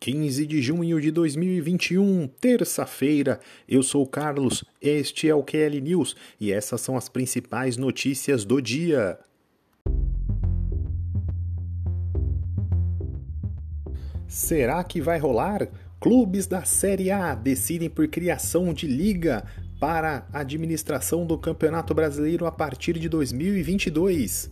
15 de junho de 2021, terça-feira. Eu sou o Carlos, este é o QL News e essas são as principais notícias do dia. Será que vai rolar? Clubes da Série A decidem por criação de liga para a administração do Campeonato Brasileiro a partir de 2022.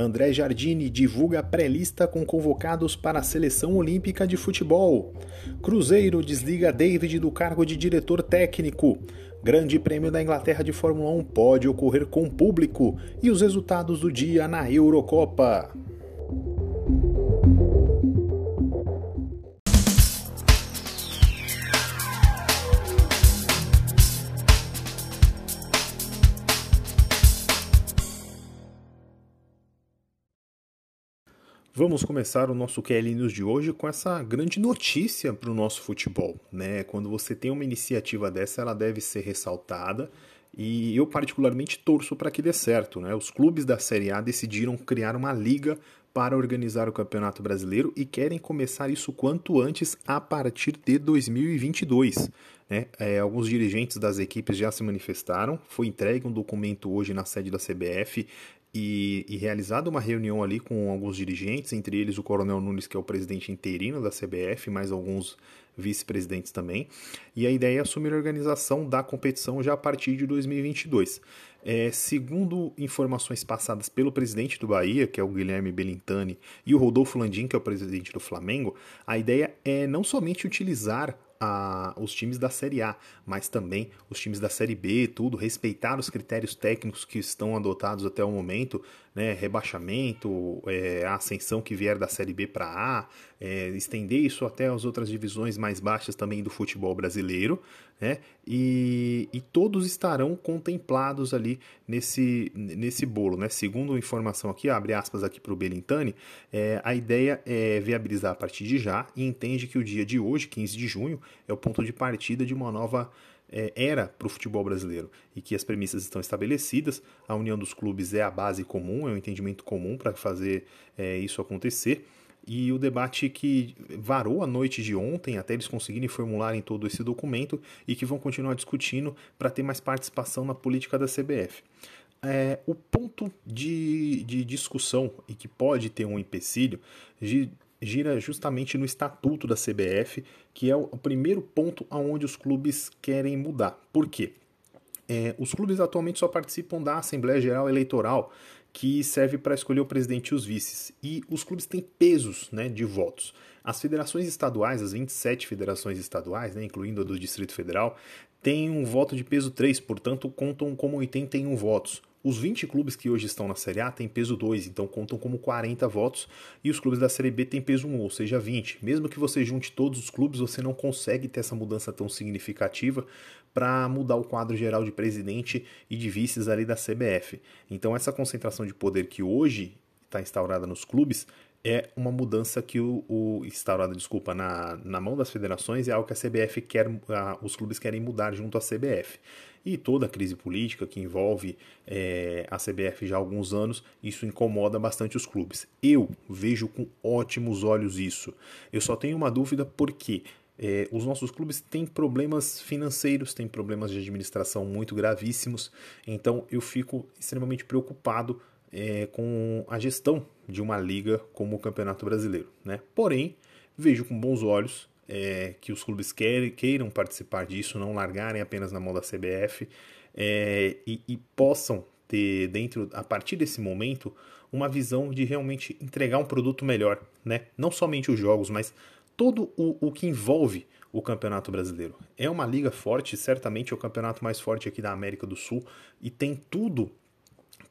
André Jardini divulga pré-lista com convocados para a seleção olímpica de futebol. Cruzeiro desliga David do cargo de diretor técnico. Grande Prêmio da Inglaterra de Fórmula 1 pode ocorrer com público e os resultados do dia na Eurocopa. Vamos começar o nosso QL News de hoje com essa grande notícia para o nosso futebol. Né? Quando você tem uma iniciativa dessa, ela deve ser ressaltada e eu particularmente torço para que dê certo. Né? Os clubes da Série A decidiram criar uma liga para organizar o Campeonato Brasileiro e querem começar isso quanto antes a partir de 2022. Né? É, alguns dirigentes das equipes já se manifestaram, foi entregue um documento hoje na sede da CBF e, e uma reunião ali com alguns dirigentes, entre eles o Coronel Nunes, que é o presidente interino da CBF, mais alguns vice-presidentes também. E a ideia é assumir a organização da competição já a partir de 2022. É, segundo informações passadas pelo presidente do Bahia, que é o Guilherme Belintani, e o Rodolfo Landim, que é o presidente do Flamengo, a ideia é não somente utilizar a, os times da Série A, mas também os times da Série B, tudo, respeitar os critérios técnicos que estão adotados até o momento, né, rebaixamento, é, a ascensão que vier da Série B para A, é, estender isso até as outras divisões mais baixas também do futebol brasileiro, né, e, e todos estarão contemplados ali nesse, nesse bolo. Né? Segundo informação aqui, abre aspas aqui para o Belintani, é, a ideia é viabilizar a partir de já e entende que o dia de hoje, 15 de junho, é o ponto de partida de uma nova é, era para o futebol brasileiro e que as premissas estão estabelecidas, a união dos clubes é a base comum, é um entendimento comum para fazer é, isso acontecer. E o debate que varou a noite de ontem, até eles conseguirem formular em todo esse documento e que vão continuar discutindo para ter mais participação na política da CBF. É, o ponto de, de discussão e que pode ter um empecilho gira justamente no estatuto da CBF, que é o primeiro ponto aonde os clubes querem mudar. Por quê? É, os clubes atualmente só participam da Assembleia Geral Eleitoral, que serve para escolher o presidente e os vices. E os clubes têm pesos né, de votos. As federações estaduais, as 27 federações estaduais, né, incluindo a do Distrito Federal, têm um voto de peso 3, portanto contam como 81 votos. Os 20 clubes que hoje estão na Série A têm peso 2, então contam como 40 votos, e os clubes da Série B têm peso 1, ou seja, 20. Mesmo que você junte todos os clubes, você não consegue ter essa mudança tão significativa para mudar o quadro geral de presidente e de vices ali da CBF. Então, essa concentração de poder que hoje está instaurada nos clubes é uma mudança que o, o instaurada, desculpa, na, na mão das federações é algo que a CBF quer, a, os clubes querem mudar junto à CBF e toda a crise política que envolve é, a CBF já há alguns anos, isso incomoda bastante os clubes. Eu vejo com ótimos olhos isso. Eu só tenho uma dúvida porque é, os nossos clubes têm problemas financeiros, têm problemas de administração muito gravíssimos, então eu fico extremamente preocupado é, com a gestão de uma liga como o Campeonato Brasileiro. Né? Porém, vejo com bons olhos é, que os clubes querem, queiram participar disso, não largarem apenas na mão da CBF é, e, e, possam ter dentro, a partir desse momento, uma visão de realmente entregar um produto melhor, né? Não somente os jogos, mas todo o, o que envolve o Campeonato Brasileiro. É uma liga forte, certamente é o campeonato mais forte aqui da América do Sul e tem tudo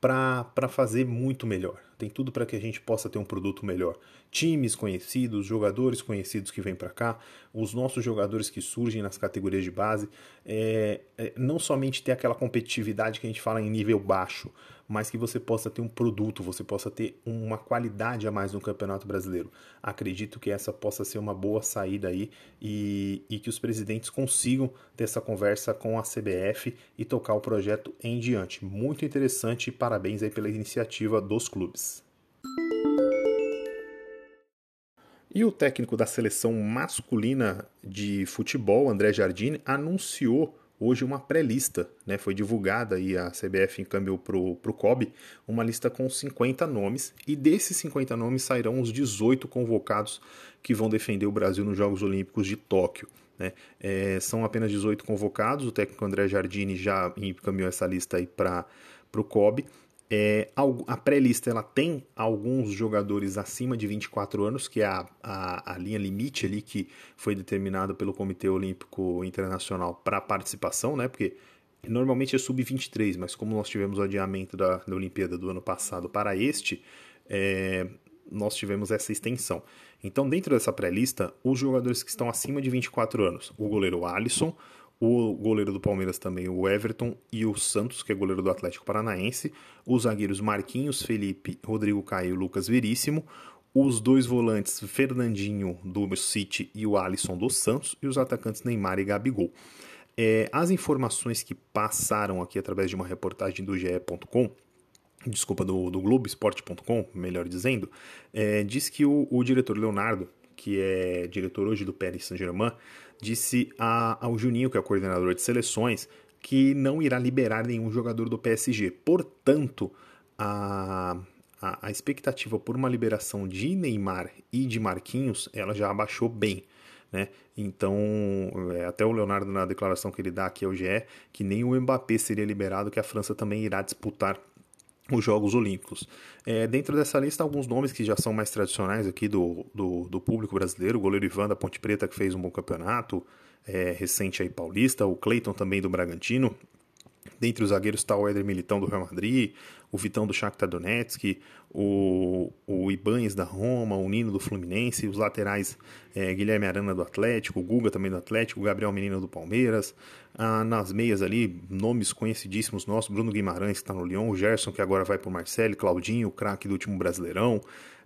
para fazer muito melhor. Tem tudo para que a gente possa ter um produto melhor. Times conhecidos, jogadores conhecidos que vêm para cá, os nossos jogadores que surgem nas categorias de base, é, é, não somente ter aquela competitividade que a gente fala em nível baixo, mas que você possa ter um produto, você possa ter uma qualidade a mais no Campeonato Brasileiro. Acredito que essa possa ser uma boa saída aí e, e que os presidentes consigam ter essa conversa com a CBF e tocar o projeto em diante. Muito interessante e parabéns aí pela iniciativa dos clubes. E o técnico da seleção masculina de futebol, André Jardine, anunciou hoje uma pré-lista, né? Foi divulgada e a CBF encaminhou para o COB uma lista com 50 nomes, e desses 50 nomes sairão os 18 convocados que vão defender o Brasil nos Jogos Olímpicos de Tóquio. Né? É, são apenas 18 convocados, o técnico André Jardini já encaminhou essa lista aí para o COB. É, a pré-lista ela tem alguns jogadores acima de 24 anos, que é a, a, a linha limite ali que foi determinada pelo Comitê Olímpico Internacional para participação, né? Porque normalmente é sub-23, mas como nós tivemos o adiamento da, da Olimpíada do ano passado para este, é, nós tivemos essa extensão. Então, dentro dessa pré-lista, os jogadores que estão acima de 24 anos, o goleiro Alisson, o goleiro do Palmeiras também, o Everton, e o Santos, que é goleiro do Atlético Paranaense, os zagueiros Marquinhos, Felipe, Rodrigo Caio e Lucas Veríssimo, os dois volantes Fernandinho do City e o Alisson do Santos, e os atacantes Neymar e Gabigol. É, as informações que passaram aqui através de uma reportagem do GE.com, desculpa, do, do Globoesporte.com, melhor dizendo, é, diz que o, o diretor Leonardo, que é diretor hoje do Paris Saint-Germain, disse a, ao Juninho, que é o coordenador de seleções, que não irá liberar nenhum jogador do PSG. Portanto, a, a, a, expectativa por uma liberação de Neymar e de Marquinhos, ela já abaixou bem. Né? Então, é, até o Leonardo, na declaração que ele dá aqui ao GE, que nem o Mbappé seria liberado, que a França também irá disputar os Jogos Olímpicos. É, dentro dessa lista, alguns nomes que já são mais tradicionais aqui do, do, do público brasileiro, o goleiro Ivan da Ponte Preta, que fez um bom campeonato, é, recente aí paulista, o Cleiton também do Bragantino, Dentre os zagueiros está o Éder Militão do Real Madrid, o Vitão do Shakhtar Donetsk, o, o Ibanes da Roma, o Nino do Fluminense, os laterais é, Guilherme Arana do Atlético, o Guga também do Atlético, o Gabriel Menino do Palmeiras. Ah, nas meias ali, nomes conhecidíssimos nossos, Bruno Guimarães que está no Lyon, o Gerson que agora vai para o Marcelo, Claudinho, o craque do último Brasileirão,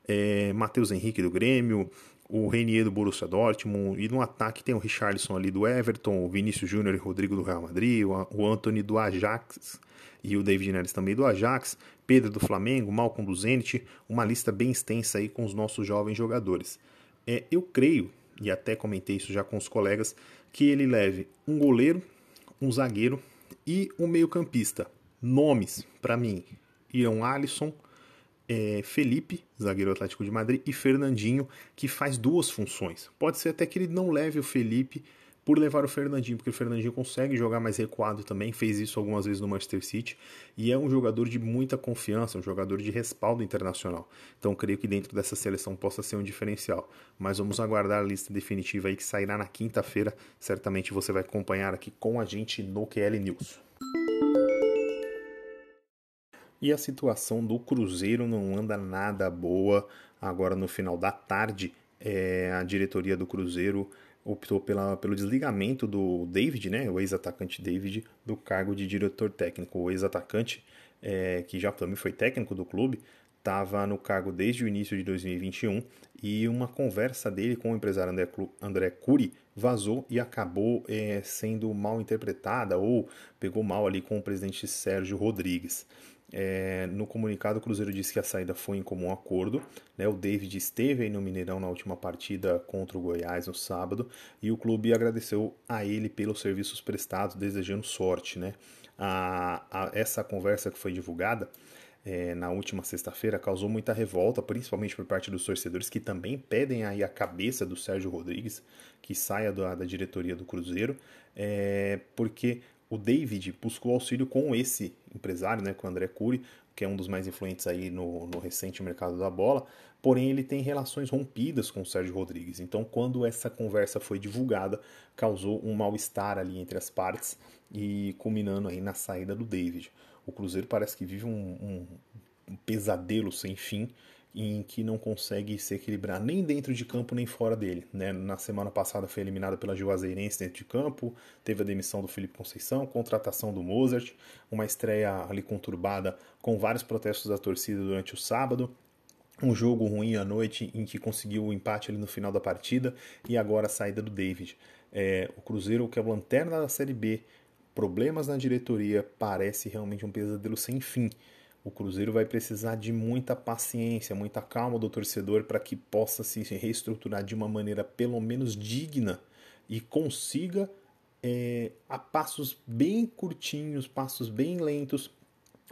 é, Matheus Henrique do Grêmio, o Renier do Borussia Dortmund, e no ataque tem o Richarlison ali do Everton, o Vinícius Júnior e Rodrigo do Real Madrid, o Anthony do Ajax e o David Neres também do Ajax, Pedro do Flamengo, Malcom do Zenit, uma lista bem extensa aí com os nossos jovens jogadores. É, eu creio, e até comentei isso já com os colegas, que ele leve um goleiro, um zagueiro e um meio-campista. Nomes, para mim, irão Alisson, é, Felipe, zagueiro Atlético de Madrid, e Fernandinho, que faz duas funções. Pode ser até que ele não leve o Felipe por levar o Fernandinho, porque o Fernandinho consegue jogar mais recuado também, fez isso algumas vezes no Manchester City, e é um jogador de muita confiança, um jogador de respaldo internacional. Então creio que dentro dessa seleção possa ser um diferencial. Mas vamos aguardar a lista definitiva aí que sairá na quinta-feira. Certamente você vai acompanhar aqui com a gente no QL News. E a situação do Cruzeiro não anda nada boa. Agora, no final da tarde, é, a diretoria do Cruzeiro optou pela, pelo desligamento do David, né, o ex-atacante David, do cargo de diretor técnico. O ex-atacante, é, que já também foi técnico do clube, estava no cargo desde o início de 2021 e uma conversa dele com o empresário André, André Cury vazou e acabou é, sendo mal interpretada ou pegou mal ali com o presidente Sérgio Rodrigues. É, no comunicado, o Cruzeiro disse que a saída foi em comum acordo. Né? O David esteve aí no Mineirão na última partida contra o Goiás no sábado e o clube agradeceu a ele pelos serviços prestados, desejando sorte. Né? A, a, essa conversa que foi divulgada é, na última sexta-feira causou muita revolta, principalmente por parte dos torcedores que também pedem aí a cabeça do Sérgio Rodrigues que saia da, da diretoria do Cruzeiro, é, porque o David buscou auxílio com esse empresário, né, com o André Cury, que é um dos mais influentes aí no, no recente mercado da bola, porém ele tem relações rompidas com o Sérgio Rodrigues. Então, quando essa conversa foi divulgada, causou um mal-estar ali entre as partes e culminando aí na saída do David. O Cruzeiro parece que vive um, um, um pesadelo sem fim em que não consegue se equilibrar nem dentro de campo nem fora dele. Né? Na semana passada foi eliminado pela Juazeirense dentro de campo, teve a demissão do Felipe Conceição, contratação do Mozart, uma estreia ali conturbada com vários protestos da torcida durante o sábado, um jogo ruim à noite em que conseguiu o empate ali no final da partida e agora a saída do David. É, o Cruzeiro, que é a lanterna da Série B, problemas na diretoria, parece realmente um pesadelo sem fim o Cruzeiro vai precisar de muita paciência, muita calma do torcedor para que possa se reestruturar de uma maneira pelo menos digna e consiga, é, a passos bem curtinhos, passos bem lentos,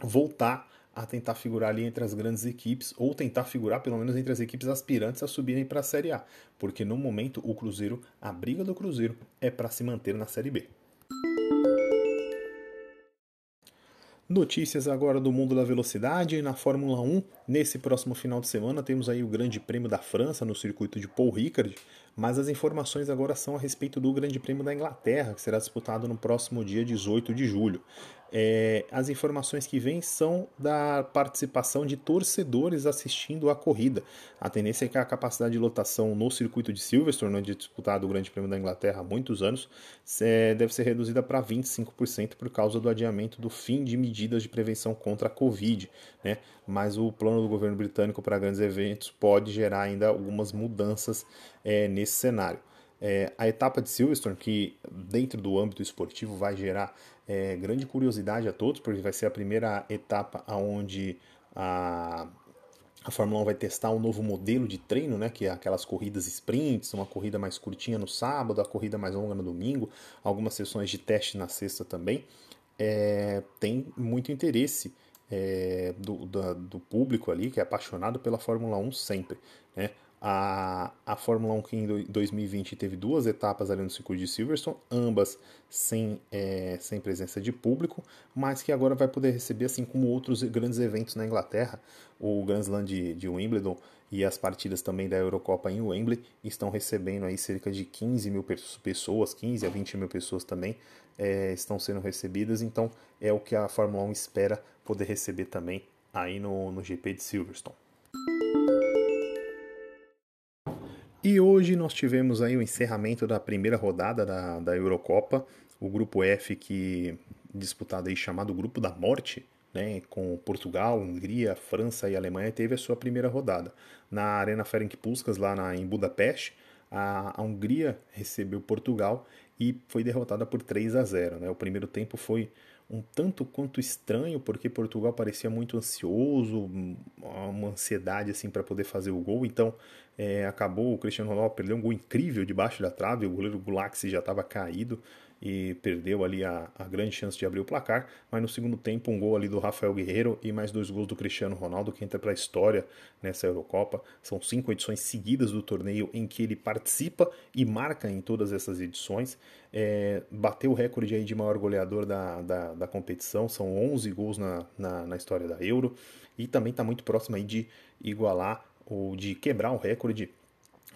voltar a tentar figurar ali entre as grandes equipes, ou tentar figurar pelo menos entre as equipes aspirantes a subirem para a Série A, porque no momento o Cruzeiro, a briga do Cruzeiro é para se manter na Série B. Notícias agora do mundo da velocidade na Fórmula 1. Nesse próximo final de semana temos aí o Grande Prêmio da França no circuito de Paul Ricard, mas as informações agora são a respeito do Grande Prêmio da Inglaterra, que será disputado no próximo dia 18 de julho. É, as informações que vêm são da participação de torcedores assistindo a corrida. A tendência é que a capacidade de lotação no circuito de Silverstone, onde é disputado o Grande Prêmio da Inglaterra há muitos anos, é, deve ser reduzida para 25% por causa do adiamento do fim de medidas de prevenção contra a Covid. Né? Mas o plano do governo britânico para grandes eventos pode gerar ainda algumas mudanças é, nesse cenário. É, a etapa de Silverstone, que dentro do âmbito esportivo vai gerar é, grande curiosidade a todos, porque vai ser a primeira etapa onde a, a Fórmula 1 vai testar um novo modelo de treino, né, que é aquelas corridas sprints, uma corrida mais curtinha no sábado, a corrida mais longa no domingo, algumas sessões de teste na sexta também. É, tem muito interesse é, do, do, público ali, que é apaixonado pela Fórmula 1 sempre. Né? A, a Fórmula 1 que em 2020 teve duas etapas ali no circuito de Silverstone, ambas sem, é, sem presença de público, mas que agora vai poder receber, assim como outros grandes eventos na Inglaterra, o Grand Slam de, de Wimbledon e as partidas também da Eurocopa em Wembley estão recebendo aí cerca de 15 mil pessoas, 15 a 20 mil pessoas também é, estão sendo recebidas, então é o que a Fórmula 1 espera poder receber também aí no, no GP de Silverstone. E hoje nós tivemos aí o encerramento da primeira rodada da, da Eurocopa, o grupo F que disputado aí chamado Grupo da Morte, né, com Portugal, Hungria, França e Alemanha teve a sua primeira rodada. Na Arena Ferenc Puskas lá na, em Budapeste, a, Hungria recebeu Portugal e foi derrotada por 3 a 0. Né? O primeiro tempo foi um tanto quanto estranho, porque Portugal parecia muito ansioso, uma ansiedade assim para poder fazer o gol. Então é, acabou o Cristiano Ronaldo perdeu um gol incrível debaixo da trave, o goleiro Gulaxi já estava caído e perdeu ali a, a, grande chance de abrir o placar, mas no segundo tempo um gol ali do Rafael Guerreiro e mais dois gols do Cristiano Ronaldo que entra para a história nessa Eurocopa. São cinco edições seguidas do torneio em que ele participa e marca em todas essas edições. É, bateu o recorde aí de maior goleador da, da, da competição, são 11 gols na, na, na história da Euro e também está muito próximo aí de igualar ou de quebrar o recorde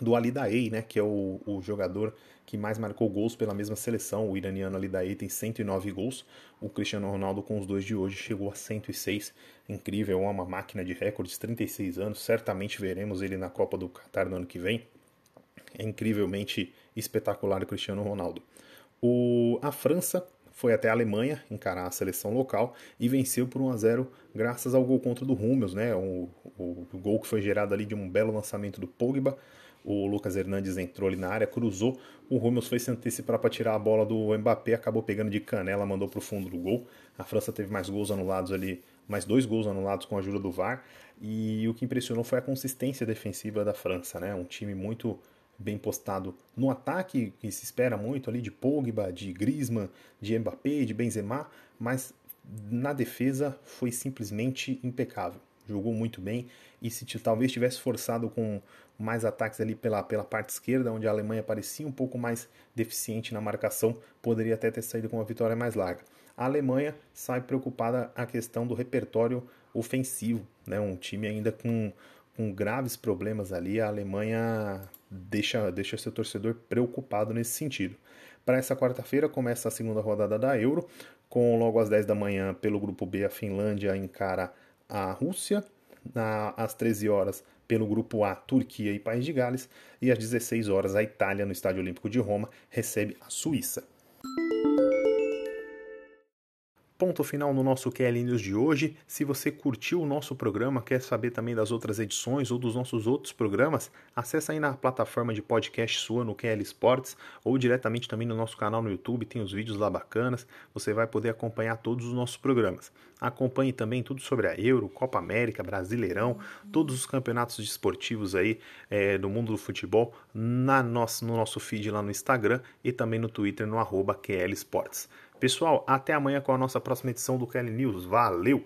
do Ali Daei, né, que é o, o jogador que mais marcou gols pela mesma seleção. O iraniano Ali Daei tem 109 gols. O Cristiano Ronaldo, com os dois de hoje, chegou a 106. Incrível, é uma máquina de recordes, 36 anos. Certamente veremos ele na Copa do Qatar no ano que vem. É incrivelmente espetacular o Cristiano Ronaldo. O, a França foi até a Alemanha encarar a seleção local e venceu por 1 a 0 graças ao gol contra do Hummels, né? O, o, o gol que foi gerado ali de um belo lançamento do Pogba o Lucas Hernandes entrou ali na área, cruzou, o Rúmeus foi se antecipar para tirar a bola do Mbappé, acabou pegando de canela, mandou para o fundo do gol. A França teve mais gols anulados ali, mais dois gols anulados com a ajuda do VAR, e o que impressionou foi a consistência defensiva da França, né? Um time muito bem postado no ataque, que se espera muito ali de Pogba, de Griezmann, de Mbappé, de Benzema, mas na defesa foi simplesmente impecável jogou muito bem e se talvez tivesse forçado com mais ataques ali pela, pela parte esquerda, onde a Alemanha parecia um pouco mais deficiente na marcação, poderia até ter saído com uma vitória mais larga. A Alemanha sai preocupada a questão do repertório ofensivo, né? um time ainda com, com graves problemas ali, a Alemanha deixa, deixa seu torcedor preocupado nesse sentido. Para essa quarta-feira começa a segunda rodada da Euro, com logo às 10 da manhã, pelo grupo B, a Finlândia encara a Rússia, na, às 13 horas pelo grupo A, Turquia e País de Gales, e às 16 horas a Itália, no Estádio Olímpico de Roma, recebe a Suíça. Ponto final no nosso QL News de hoje. Se você curtiu o nosso programa, quer saber também das outras edições ou dos nossos outros programas, acessa aí na plataforma de podcast sua no QL Sports ou diretamente também no nosso canal no YouTube, tem os vídeos lá bacanas. Você vai poder acompanhar todos os nossos programas. Acompanhe também tudo sobre a Euro, Copa América, Brasileirão, todos os campeonatos esportivos aí é, do mundo do futebol na nossa, no nosso feed lá no Instagram e também no Twitter no arroba QL Sports. Pessoal, até amanhã com a nossa próxima edição do Kelly News. Valeu!